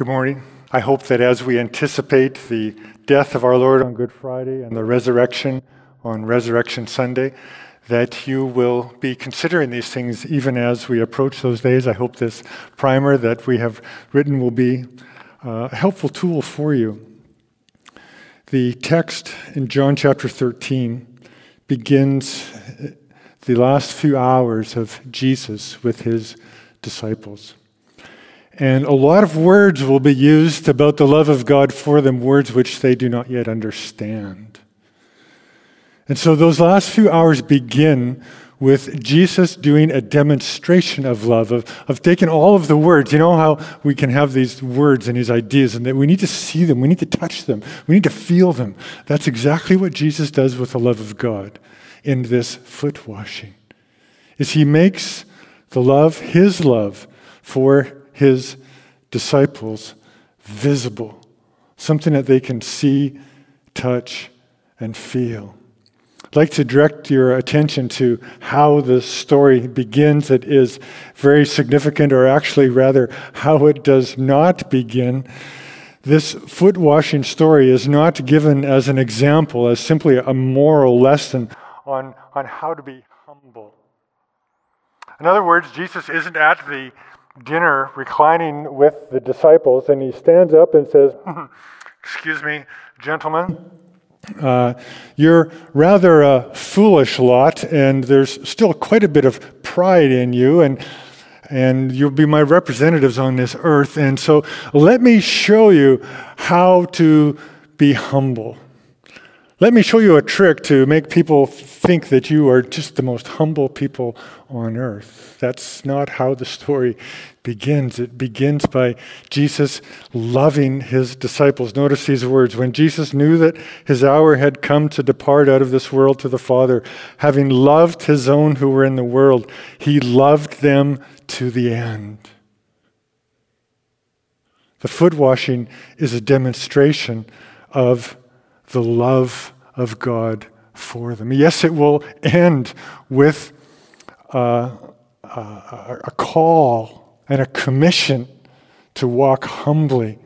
Good morning. I hope that as we anticipate the death of our Lord on Good Friday and the resurrection on Resurrection Sunday, that you will be considering these things even as we approach those days. I hope this primer that we have written will be uh, a helpful tool for you. The text in John chapter 13 begins the last few hours of Jesus with his disciples. And a lot of words will be used about the love of God for them, words which they do not yet understand. And so those last few hours begin with Jesus doing a demonstration of love, of, of taking all of the words. You know how we can have these words and these ideas, and that we need to see them, we need to touch them, we need to feel them. That's exactly what Jesus does with the love of God in this foot washing. Is he makes the love, his love, for his disciples visible, something that they can see, touch, and feel. I'd like to direct your attention to how the story begins. It is very significant, or actually, rather, how it does not begin. This foot washing story is not given as an example, as simply a moral lesson on, on how to be humble. In other words, Jesus isn't at the dinner reclining with the disciples, and he stands up and says, Excuse me, gentlemen, uh, you're rather a foolish lot, and there's still quite a bit of pride in you, and and you'll be my representatives on this earth. And so let me show you how to be humble. Let me show you a trick to make people think that you are just the most humble people on earth. That's not how the story begins. It begins by Jesus loving his disciples. Notice these words When Jesus knew that his hour had come to depart out of this world to the Father, having loved his own who were in the world, he loved them to the end. The foot washing is a demonstration of the love of God for them. Yes, it will end with uh, uh, a call and a commission to walk humbly.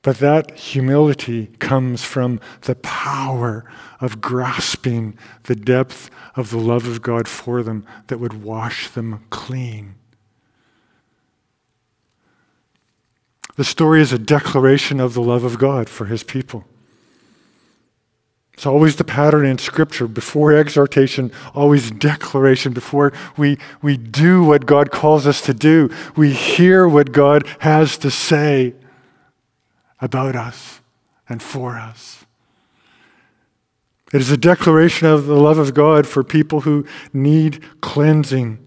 But that humility comes from the power of grasping the depth of the love of God for them that would wash them clean. The story is a declaration of the love of God for his people. It's always the pattern in Scripture before exhortation, always declaration. Before we, we do what God calls us to do, we hear what God has to say about us and for us. It is a declaration of the love of God for people who need cleansing.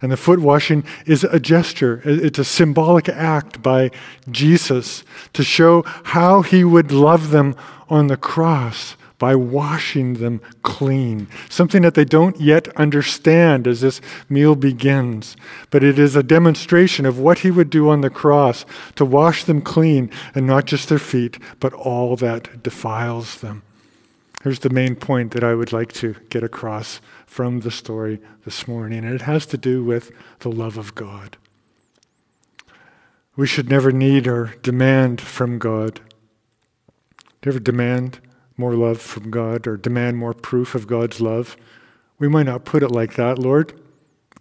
And the foot washing is a gesture, it's a symbolic act by Jesus to show how he would love them on the cross by washing them clean. Something that they don't yet understand as this meal begins. But it is a demonstration of what he would do on the cross to wash them clean, and not just their feet, but all that defiles them. Here's the main point that I would like to get across from the story this morning, and it has to do with the love of God. We should never need or demand from God. Never demand more love from God or demand more proof of God's love. We might not put it like that, Lord,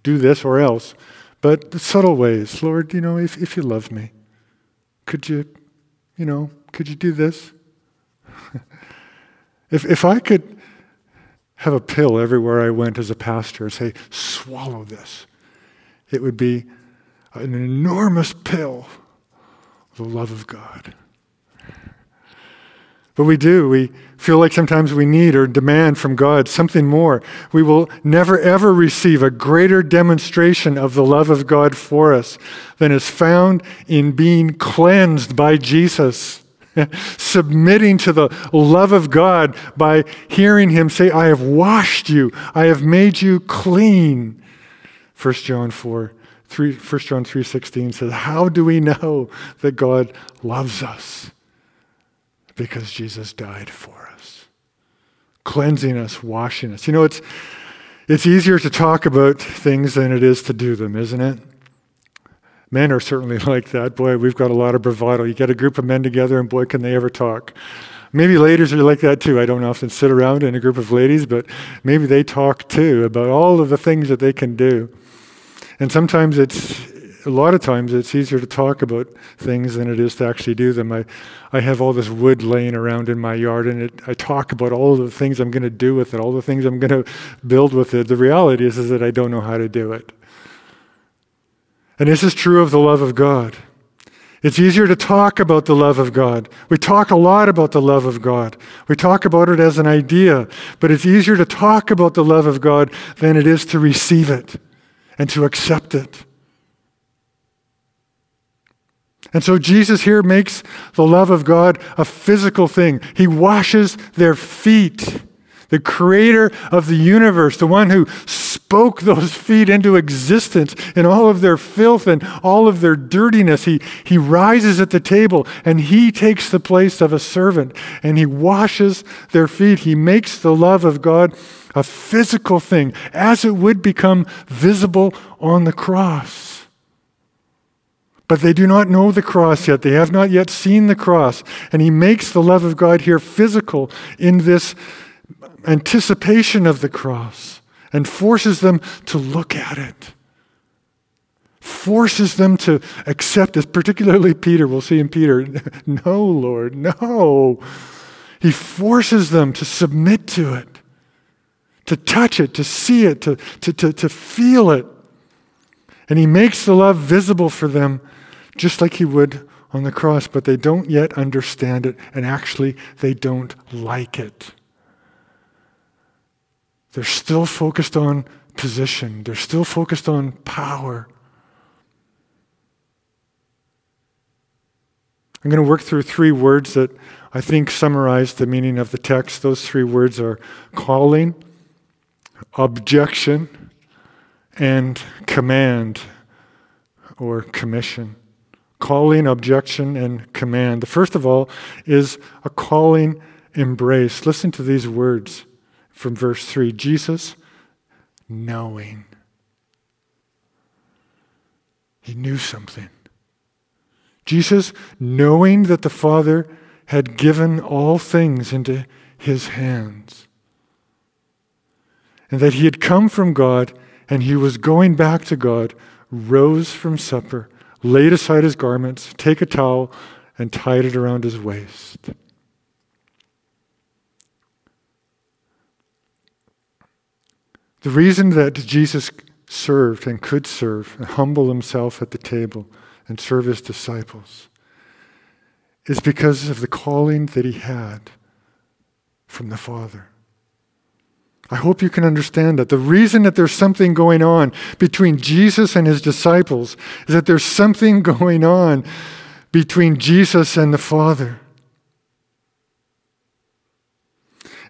do this or else. But the subtle ways, Lord, you know, if, if you love me, could you, you know, could you do this? if, if I could have a pill everywhere I went as a pastor and say, swallow this, it would be an enormous pill, the love of God. But we do. We feel like sometimes we need or demand from God something more. We will never, ever receive a greater demonstration of the love of God for us than is found in being cleansed by Jesus. Submitting to the love of God by hearing Him say, I have washed you, I have made you clean. 1 John 4. 3, 1 John 3:16 says, "How do we know that God loves us? Because Jesus died for us, cleansing us, washing us. You know, it's, it's easier to talk about things than it is to do them, isn't it? Men are certainly like that. Boy, we've got a lot of bravado. You get a group of men together, and boy, can they ever talk. Maybe ladies are like that too. I don't often sit around in a group of ladies, but maybe they talk too about all of the things that they can do. And sometimes it's, a lot of times, it's easier to talk about things than it is to actually do them. I, I have all this wood laying around in my yard, and it, I talk about all the things I'm going to do with it, all the things I'm going to build with it. The reality is, is that I don't know how to do it. And this is true of the love of God. It's easier to talk about the love of God. We talk a lot about the love of God. We talk about it as an idea, but it's easier to talk about the love of God than it is to receive it and to accept it. And so Jesus here makes the love of God a physical thing. He washes their feet the creator of the universe, the one who spoke those feet into existence in all of their filth and all of their dirtiness. He, he rises at the table and he takes the place of a servant and he washes their feet. He makes the love of God a physical thing as it would become visible on the cross. But they do not know the cross yet. They have not yet seen the cross. And he makes the love of God here physical in this anticipation of the cross and forces them to look at it. Forces them to accept it, particularly Peter. We'll see in Peter, no, Lord, no. He forces them to submit to it, to touch it, to see it, to, to, to, to feel it. And he makes the love visible for them just like he would on the cross, but they don't yet understand it, and actually, they don't like it. They're still focused on position, they're still focused on power. I'm going to work through three words that I think summarize the meaning of the text. Those three words are calling, objection, and command or commission. Calling, objection, and command. The first of all is a calling embrace. Listen to these words from verse 3 Jesus knowing. He knew something. Jesus knowing that the Father had given all things into his hands and that he had come from God and he was going back to God, rose from supper, laid aside his garments, take a towel, and tied it around his waist. The reason that Jesus served and could serve and humble himself at the table and serve his disciples is because of the calling that he had from the Father. I hope you can understand that. The reason that there's something going on between Jesus and his disciples is that there's something going on between Jesus and the Father.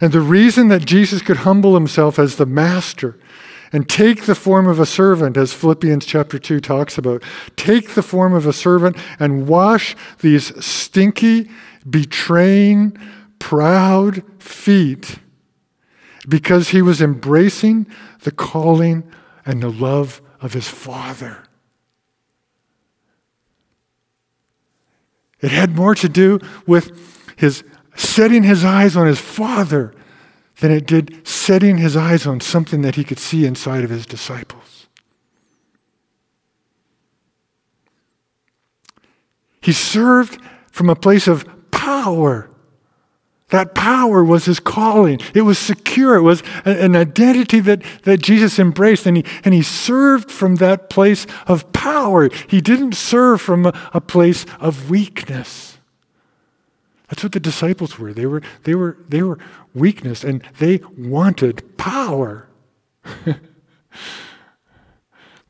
And the reason that Jesus could humble himself as the master and take the form of a servant, as Philippians chapter 2 talks about, take the form of a servant and wash these stinky, betraying, proud feet because he was embracing the calling and the love of his Father. It had more to do with his setting his eyes on his Father than it did setting his eyes on something that he could see inside of his disciples. He served from a place of power. That power was his calling. It was secure. It was an identity that, that Jesus embraced, and he, and he served from that place of power. He didn't serve from a, a place of weakness. That's what the disciples were. They were, they were, they were weakness and they wanted power.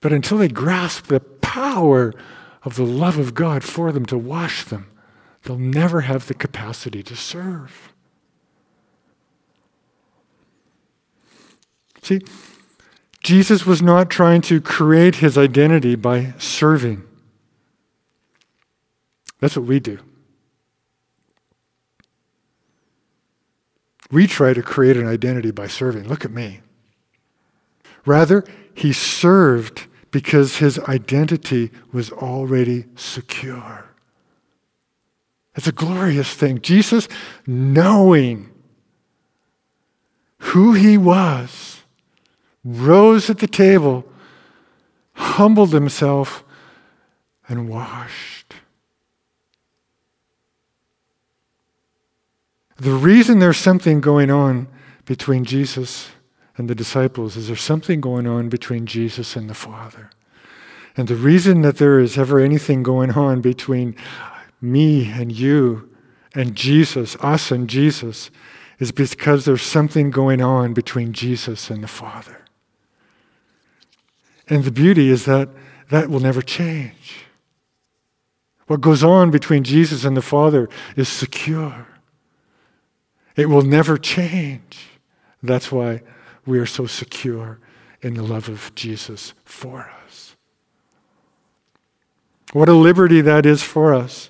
but until they grasp the power of the love of God for them to wash them, they'll never have the capacity to serve. See, Jesus was not trying to create his identity by serving. That's what we do. We try to create an identity by serving. Look at me. Rather, he served because his identity was already secure. It's a glorious thing. Jesus, knowing who he was, rose at the table, humbled himself, and washed. The reason there's something going on between Jesus and the disciples is there's something going on between Jesus and the Father. And the reason that there is ever anything going on between me and you and Jesus, us and Jesus, is because there's something going on between Jesus and the Father. And the beauty is that that will never change. What goes on between Jesus and the Father is secure. It will never change. That's why we are so secure in the love of Jesus for us. What a liberty that is for us.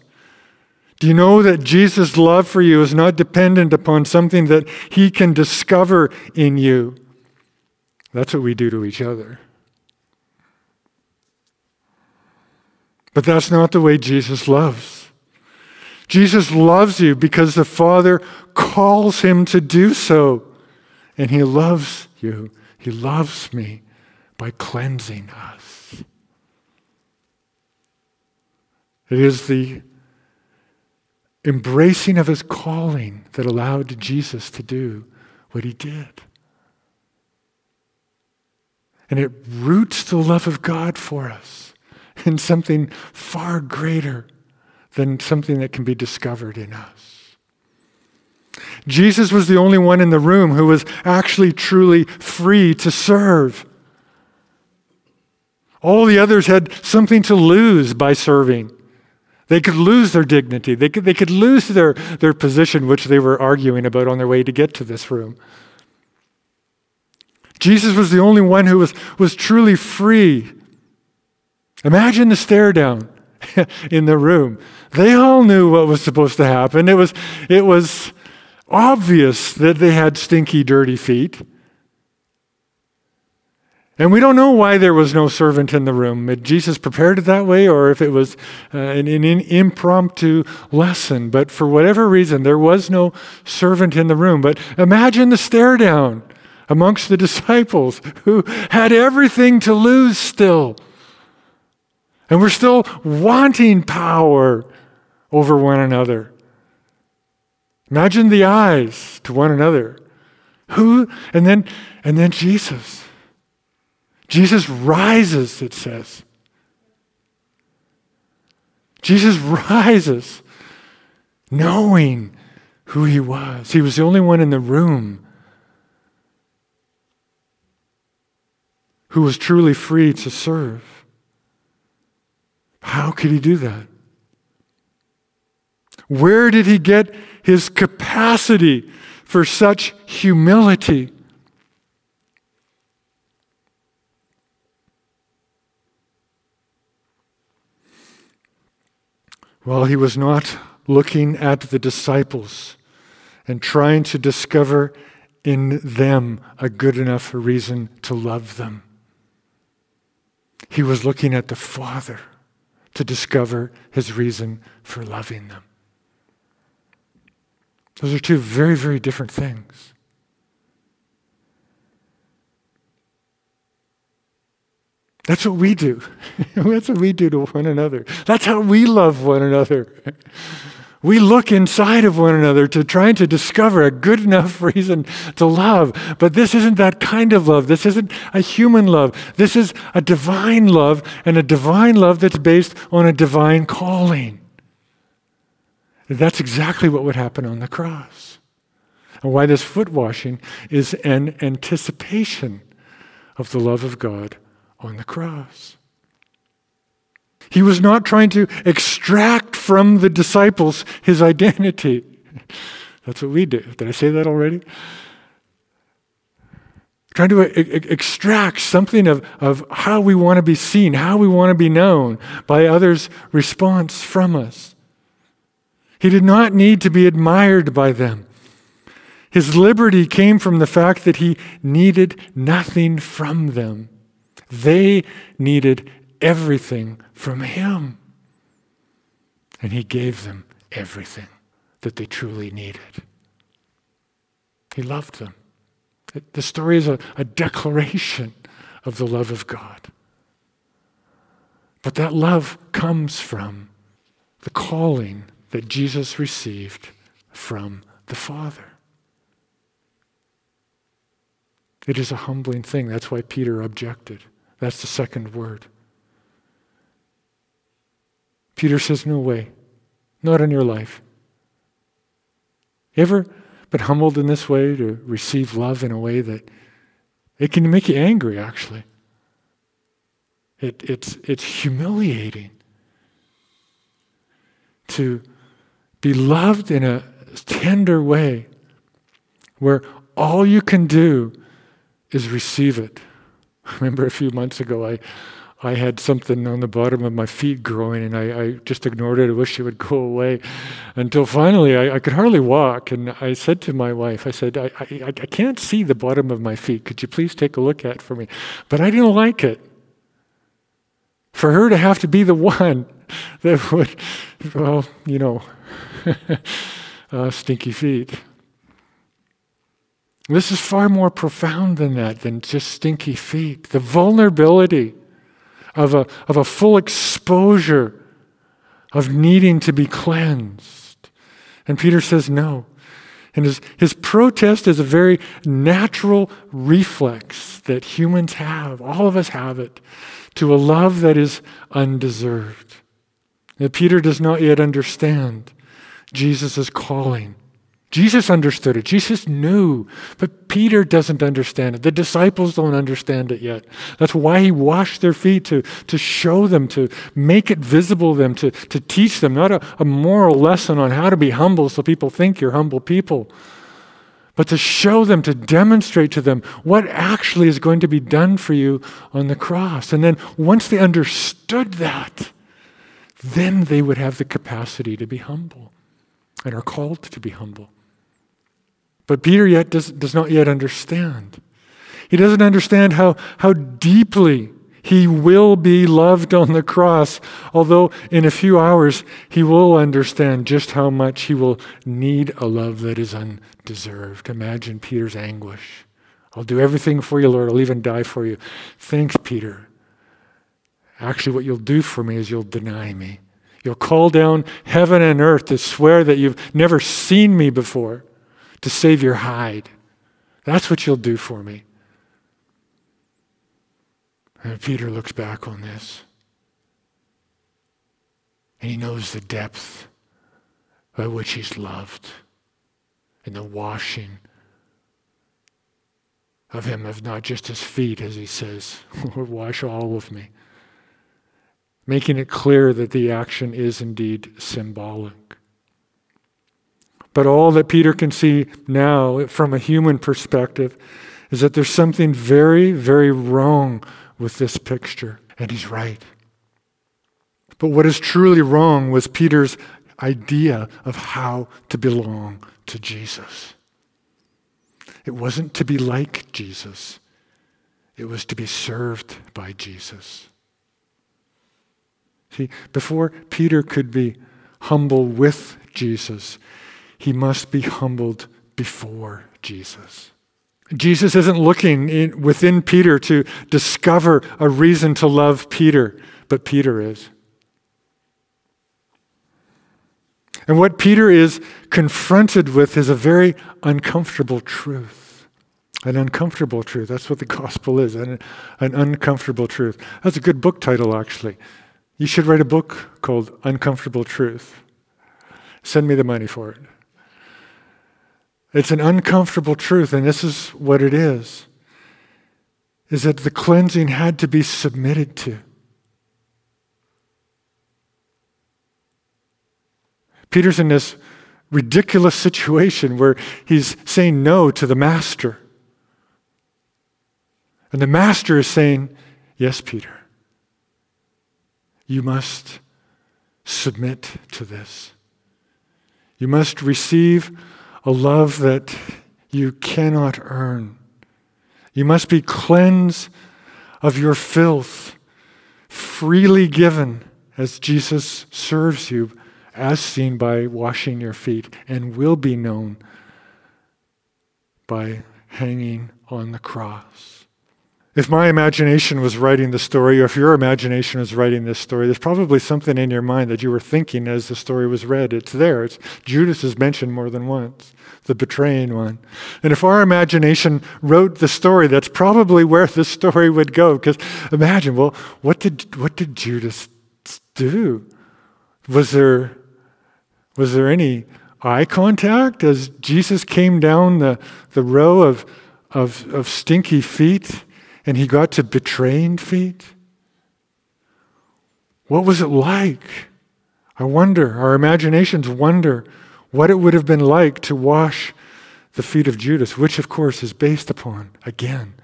Do you know that Jesus' love for you is not dependent upon something that he can discover in you? That's what we do to each other. But that's not the way Jesus loves. Jesus loves you because the Father calls him to do so. And he loves you. He loves me by cleansing us. It is the embracing of his calling that allowed Jesus to do what he did. And it roots the love of God for us in something far greater than something that can be discovered in us. Jesus was the only one in the room who was actually truly free to serve. All the others had something to lose by serving. They could lose their dignity. They could, they could lose their, their position, which they were arguing about on their way to get to this room. Jesus was the only one who was, was truly free. Imagine the stare down in the room. They all knew what was supposed to happen. It was, it was obvious that they had stinky, dirty feet. And we don't know why there was no servant in the room. Did Jesus prepared it that way, or if it was uh, an, an, impromptu lesson. But for whatever reason, there was no servant in the room. But imagine the stare down amongst the disciples who had everything to lose still. And we're still wanting power over one another. Imagine the eyes to one another. Who? And then, and then Jesus. Jesus rises, it says. Jesus rises knowing who he was. He was the only one in the room who was truly free to serve. How could he do that? Where did he get his capacity for such humility? Well, he was not looking at the disciples and trying to discover in them a good enough reason to love them. He was looking at the Father to discover his reason for loving them. Those are two very, very different things. That's what we do. That's what we do to one another. That's how we love one another. We look inside of one another to trying to discover a good enough reason to love. But this isn't that kind of love. This isn't a human love. This is a divine love, and a divine love that's based on a divine calling. That's exactly what would happen on the cross. And why this foot washing is an anticipation of the love of God on the cross. He was not trying to extract from the disciples his identity. That's what we do. Did I say that already? Trying to extract something of, of how we want to be seen, how we want to be known by others' response from us. He did not need to be admired by them. His liberty came from the fact that he needed nothing from them. They needed everything from Him. And He gave them everything that they truly needed. He loved them. The story is a, a declaration of the love of God. But that love comes from the calling that Jesus received from the Father. It is a humbling thing. That's why Peter objected. That's the second word. Peter says, No way. Not in your life. Ever been humbled in this way to receive love in a way that it can make you angry, actually? It, it's, it's humiliating to be loved in a tender way where all you can do is receive it. I remember a few months ago, I, I had something on the bottom of my feet growing, and I, I just ignored it. I wish it would go away. Until finally, I, I, could hardly walk. And I said to my wife, I said, I, I, I can't see the bottom of my feet. Could you please take a look at it for me? But I didn't like it. For her to have to be the one that would, well, you know, uh, stinky feet. This is far more profound than that, than just stinky feet. The vulnerability of a, of a full exposure of needing to be cleansed. And Peter says no. And his, his protest is a very natural reflex that humans have, all of us have it, to a love that is undeserved. That Peter does not yet understand Jesus' calling Jesus understood it. Jesus knew. But Peter doesn't understand it. The disciples don't understand it yet. That's why he washed their feet to, to show them, to make it visible to them, to, to teach them, not a, a moral lesson on how to be humble so people think you're humble people, but to show them, to demonstrate to them what actually is going to be done for you on the cross. And then once they understood that, then they would have the capacity to be humble and are called to be humble. But Peter yet does, does not yet understand. He doesn't understand how, how deeply he will be loved on the cross, although in a few hours he will understand just how much he will need a love that is undeserved. Imagine Peter's anguish. I'll do everything for you, Lord. I'll even die for you. Thanks, Peter. Actually, what you'll do for me is you'll deny me. You'll call down heaven and earth to swear that you've never seen me before to save your hide. That's what you'll do for me. And Peter looks back on this. And he knows the depth by which he's loved and the washing of him of not just his feet, as he says, Lord, wash all of me. Making it clear that the action is indeed symbolic. But all that Peter can see now from a human perspective is that there's something very, very wrong with this picture. And he's right. But what is truly wrong was Peter's idea of how to belong to Jesus. It wasn't to be like Jesus, it was to be served by Jesus. See, before Peter could be humble with Jesus, he must be humbled before Jesus. Jesus isn't looking in, within Peter to discover a reason to love Peter, but Peter is. And what Peter is confronted with is a very uncomfortable truth. An uncomfortable truth. That's what the gospel is an, an uncomfortable truth. That's a good book title, actually. You should write a book called Uncomfortable Truth. Send me the money for it. It's an uncomfortable truth, and this is what it is is that the cleansing had to be submitted to. Peter's in this ridiculous situation where he's saying no to the master. And the master is saying, Yes, Peter, you must submit to this. You must receive a love that you cannot earn. You must be cleansed of your filth, freely given as Jesus serves you, as seen by washing your feet, and will be known by hanging on the cross. If my imagination was writing the story, or if your imagination was writing this story, there's probably something in your mind that you were thinking as the story was read. It's there. It's, Judas is mentioned more than once, the betraying one. And if our imagination wrote the story, that's probably where the story would go. Because imagine, well, what did, what did Judas do? Was there, was there any eye contact as Jesus came down the, the row of, of, of stinky feet? And he got to betraying feet? What was it like? I wonder, our imaginations wonder what it would have been like to wash the feet of Judas, which, of course, is based upon, again,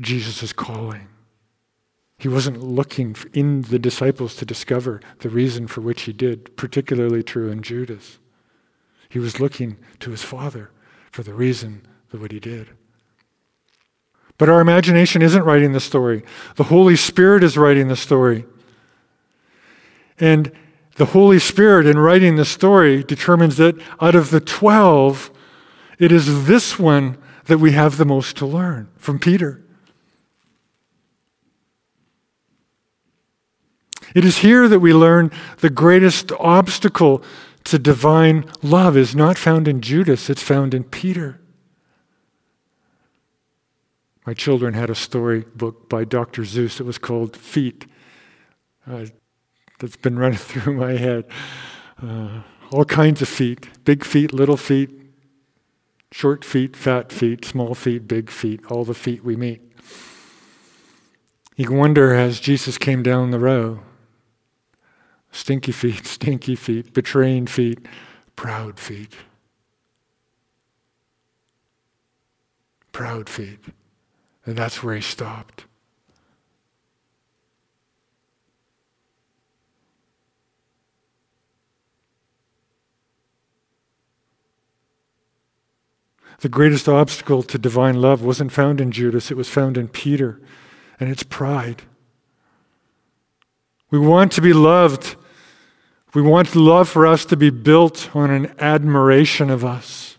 Jesus' calling. He wasn't looking in the disciples to discover the reason for which he did, particularly true in Judas. He was looking to his Father for the reason for what he did. But our imagination isn't writing the story. The Holy Spirit is writing the story. And the Holy Spirit, in writing the story, determines that out of the 12, it is this one that we have the most to learn from Peter. It is here that we learn the greatest obstacle to divine love is not found in Judas, it's found in Peter. My children had a story book by Dr. Seuss. It was called Feet. Uh, that's been running through my head. Uh, all kinds of feet big feet, little feet, short feet, fat feet, small feet, big feet, all the feet we meet. You can wonder as Jesus came down the row stinky feet, stinky feet, betraying feet, proud feet. Proud feet. And that's where he stopped. The greatest obstacle to divine love wasn't found in Judas, it was found in Peter, and it's pride. We want to be loved. We want love for us to be built on an admiration of us.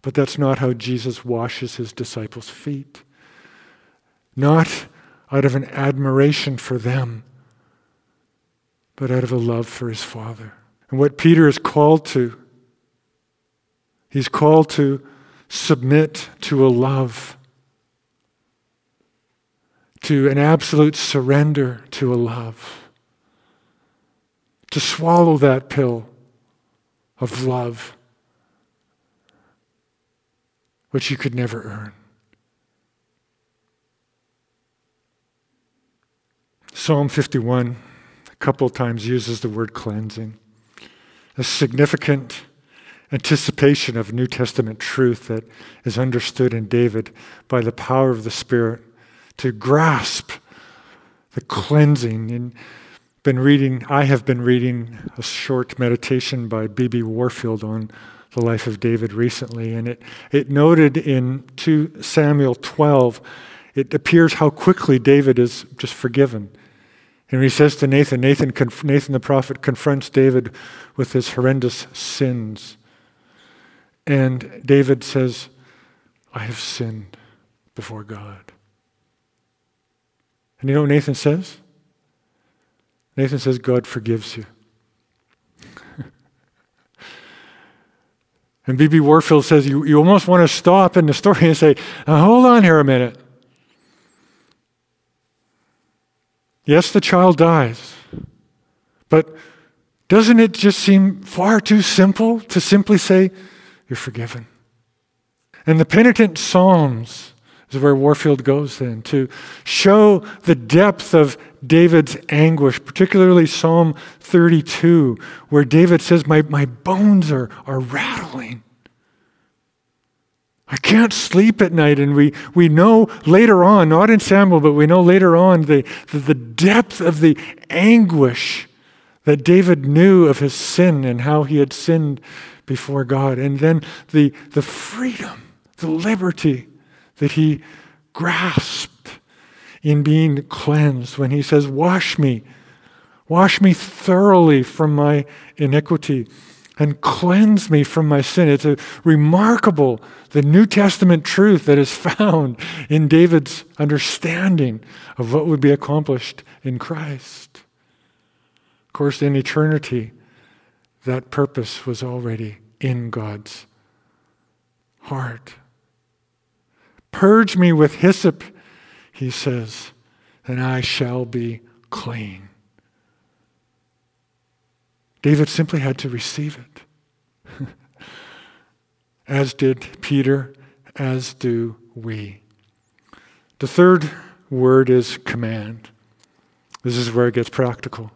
But that's not how Jesus washes his disciples' feet not out of an admiration for them, but out of a love for his Father. And what Peter is called to, he's called to submit to a love, to an absolute surrender to a love, to swallow that pill of love, which you could never earn. Psalm 51, a couple of times, uses the word cleansing. A significant anticipation of New Testament truth that is understood in David by the power of the Spirit to grasp the cleansing. And been reading, I have been reading a short meditation by B.B. Warfield on the life of David recently, and it, it noted in 2 Samuel 12, it appears how quickly David is just forgiven. And he says to Nathan, Nathan, Nathan the prophet confronts David with his horrendous sins. And David says, I have sinned before God. And you know what Nathan says? Nathan says, God forgives you. and B.B. Warfield says, you, you almost want to stop in the story and say, hold on here a minute. Yes, the child dies. But doesn't it just seem far too simple to simply say, You're forgiven? And the penitent Psalms is where Warfield goes then to show the depth of David's anguish, particularly Psalm 32, where David says, My, my bones are, are rattling. I can't sleep at night. And we, we know later on, not in Samuel, but we know later on the, the, the depth of the anguish that David knew of his sin and how he had sinned before God. And then the, the freedom, the liberty that he grasped in being cleansed when he says, Wash me, wash me thoroughly from my iniquity and cleanse me from my sin. It's a remarkable, the New Testament truth that is found in David's understanding of what would be accomplished in Christ. Of course, in eternity, that purpose was already in God's heart. Purge me with hyssop, he says, and I shall be clean. David simply had to receive it, as did Peter, as do we. The third word is command. This is where it gets practical.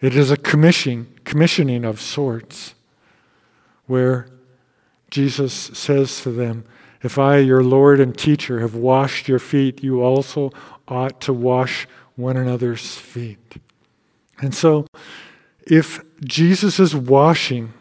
It is a commission, commissioning of sorts, where Jesus says to them, If I, your Lord and teacher, have washed your feet, you also ought to wash one another's feet. And so, if Jesus' washing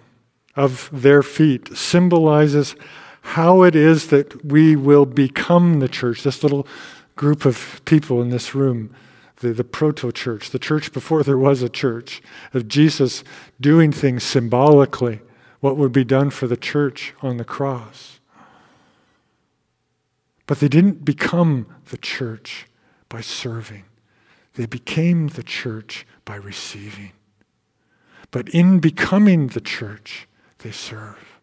of their feet symbolizes how it is that we will become the church, this little group of people in this room, the, the proto church, the church before there was a church, of Jesus doing things symbolically, what would be done for the church on the cross. But they didn't become the church by serving, they became the church by receiving. But in becoming the church, they serve.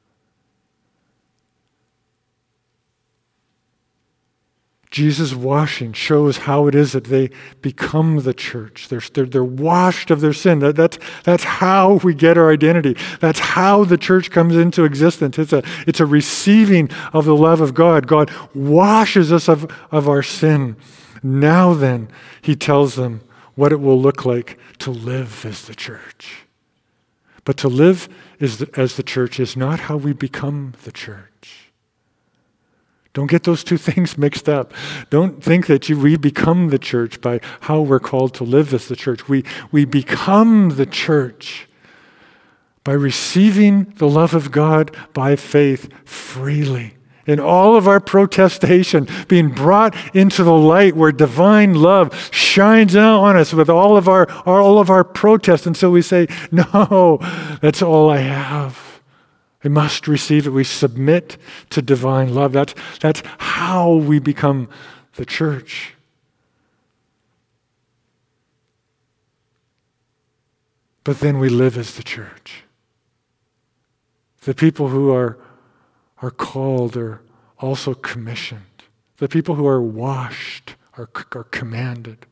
Jesus' washing shows how it is that they become the church. They're, they're, they're washed of their sin. That, that's, that's how we get our identity. That's how the church comes into existence. It's a, it's a receiving of the love of God. God washes us of, of our sin. Now, then, he tells them what it will look like to live as the church. But to live the, as the church is not how we become the church. Don't get those two things mixed up. Don't think that you, we become the church by how we're called to live as the church. We, we become the church by receiving the love of God by faith freely in all of our protestation, being brought into the light where divine love shines out on us with all of our, all of our protest. And so we say, No, that's all I have. I must receive it. We submit to divine love. That's, that's how we become the church. But then we live as the church. The people who are are called are also commissioned. The people who are washed are, are commanded.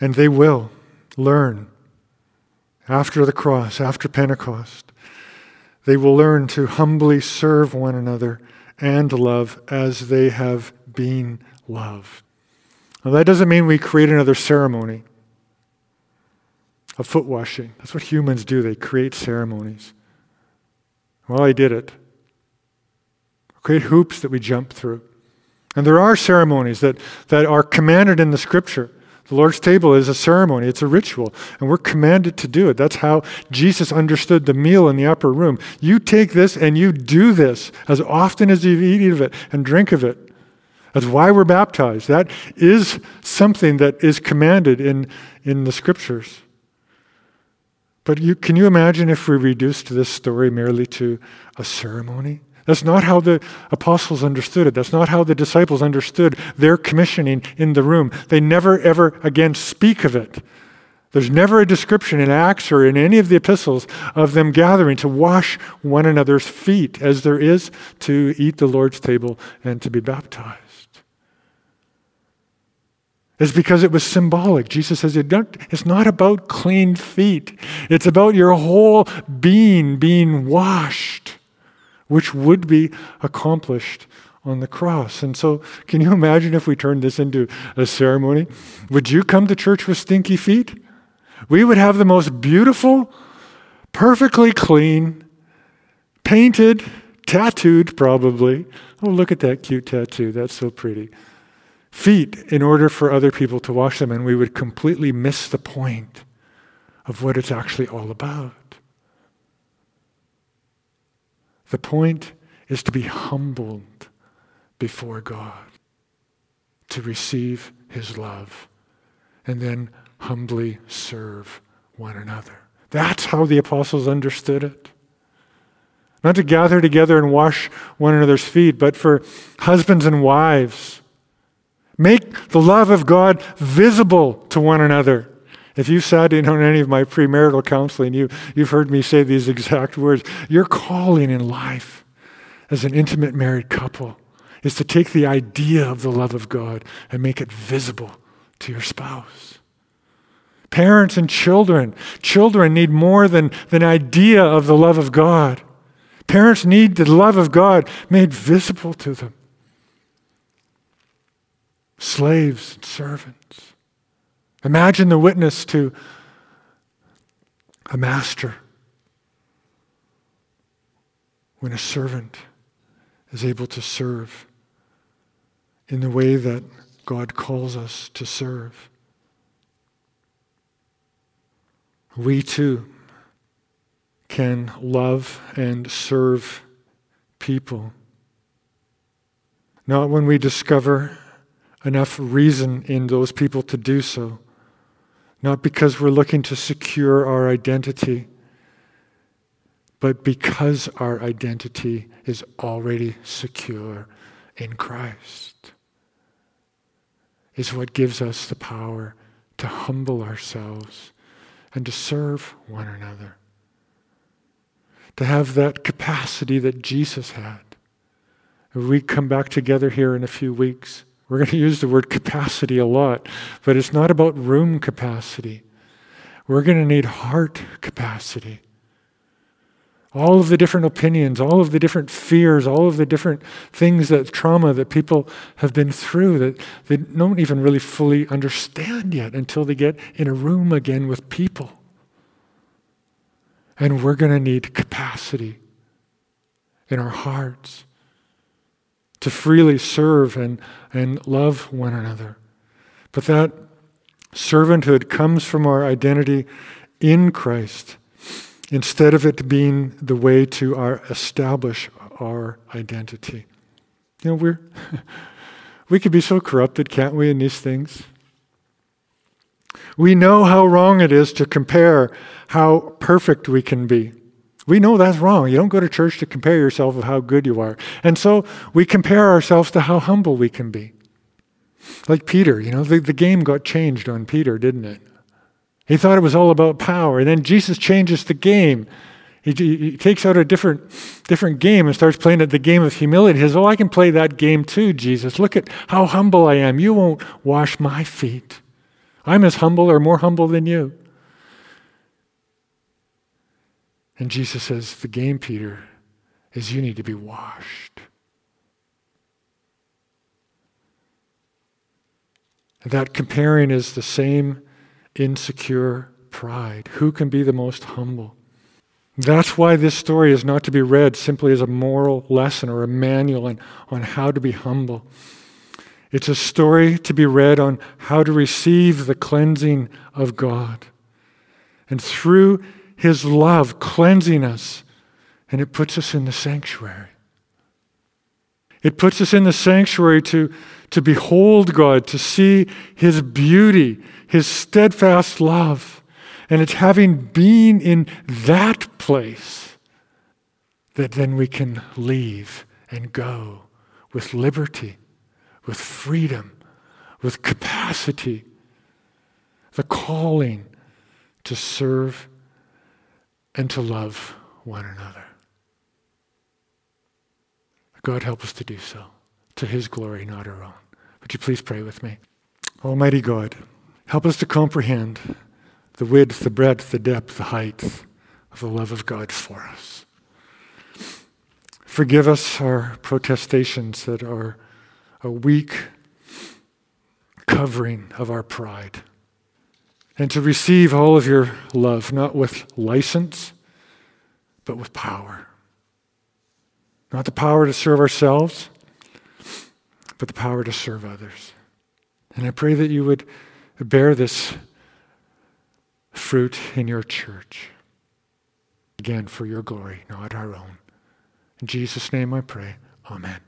And they will learn after the cross, after Pentecost. They will learn to humbly serve one another and love as they have been loved. Now, that doesn't mean we create another ceremony of foot washing. That's what humans do, they create ceremonies. Well, I did it. Create hoops that we jump through. And there are ceremonies that, that are commanded in the scripture. The Lord's table is a ceremony, it's a ritual, and we're commanded to do it. That's how Jesus understood the meal in the upper room. You take this and you do this as often as you eat of it and drink of it. That's why we're baptized. That is something that is commanded in, in the scriptures. But you, can you imagine if we reduced this story merely to a ceremony? That's not how the apostles understood it. That's not how the disciples understood their commissioning in the room. They never, ever again speak of it. There's never a description in Acts or in any of the epistles of them gathering to wash one another's feet as there is to eat the Lord's table and to be baptized is because it was symbolic. Jesus says it's not about clean feet, it's about your whole being being washed, which would be accomplished on the cross. And so, can you imagine if we turned this into a ceremony? Would you come to church with stinky feet? We would have the most beautiful, perfectly clean, painted, tattooed, probably. Oh, look at that cute tattoo. That's so pretty feet in order for other people to wash them, and we would completely miss the point of what it's actually all about. The point is to be humbled before God, to receive his love, and then humbly serve one another. That's how the apostles understood it. Not to gather together and wash one another's feet, but for husbands and wives. Make the love of God visible to one another. If you've sat in on any of my premarital counseling, you, you've heard me say these exact words. Your calling in life as an intimate married couple is to take the idea of the love of God and make it visible to your spouse. Parents and children, children need more than an idea of the love of God. Parents need the love of God made visible to them. Slaves and servants. Imagine the witness to a master when a servant is able to serve in the way that God calls us to serve. We too can love and serve people. Not when we discover enough reason in those people to do so, not because we're looking to secure our identity, but because our identity is already secure in Christ, is what gives us the power to humble ourselves and to serve one another. To have that capacity that Jesus had. we come back together here in a few weeks, we're going to use the word capacity a lot, but it's not about room capacity. We're going to need heart capacity. All of the different opinions, all of the different fears, all of the different things that trauma that people have been through that they don't even really fully understand yet until they get in a room again with people. And we're going to need capacity in our hearts to freely serve and, and love one another. But that servanthood comes from our identity in Christ instead of it being the way to our establish our identity. You know, we're we could be so corrupted, can't we, in these things? We know how wrong it is to compare how perfect we can be. We know that's wrong. You don't go to church to compare yourself with how good you are. And so we compare ourselves to how humble we can be. Like Peter, you know, the, the game got changed on Peter, didn't it? He thought it was all about power. And then Jesus changes the game. He, he, takes out a different, different game and starts playing at the game of humility. He says, Oh, I can play that game too, Jesus. Look at how humble I am. You won't wash my feet. I'm as humble or more humble than you. And Jesus says, The game, Peter, is you need to be washed. That comparing is the same insecure pride. Who can be the most humble? That's why this story is not to be read simply as a moral lesson or a manual on, on how to be humble. It's a story to be read on how to receive the cleansing of God. And through his love cleansing us, and it puts us in the sanctuary. It puts us in the sanctuary to, to behold God, to see His beauty, His steadfast love. And it's having been in that place that then we can leave and go with liberty, with freedom, with capacity, the calling to serve and to love one another. God help us to do so, to his glory, not our own. Would you please pray with me? Almighty God, help us to comprehend the width, the breadth, the depth, the height of the love of God for us. Forgive us our protestations that are a weak covering of our pride and to receive all of your love, not with license, but with power. Not the power to serve ourselves, but the power to serve others. And I pray that you would bear this fruit in your church. Again, for your glory, not our own. In Jesus' name I pray. Amen.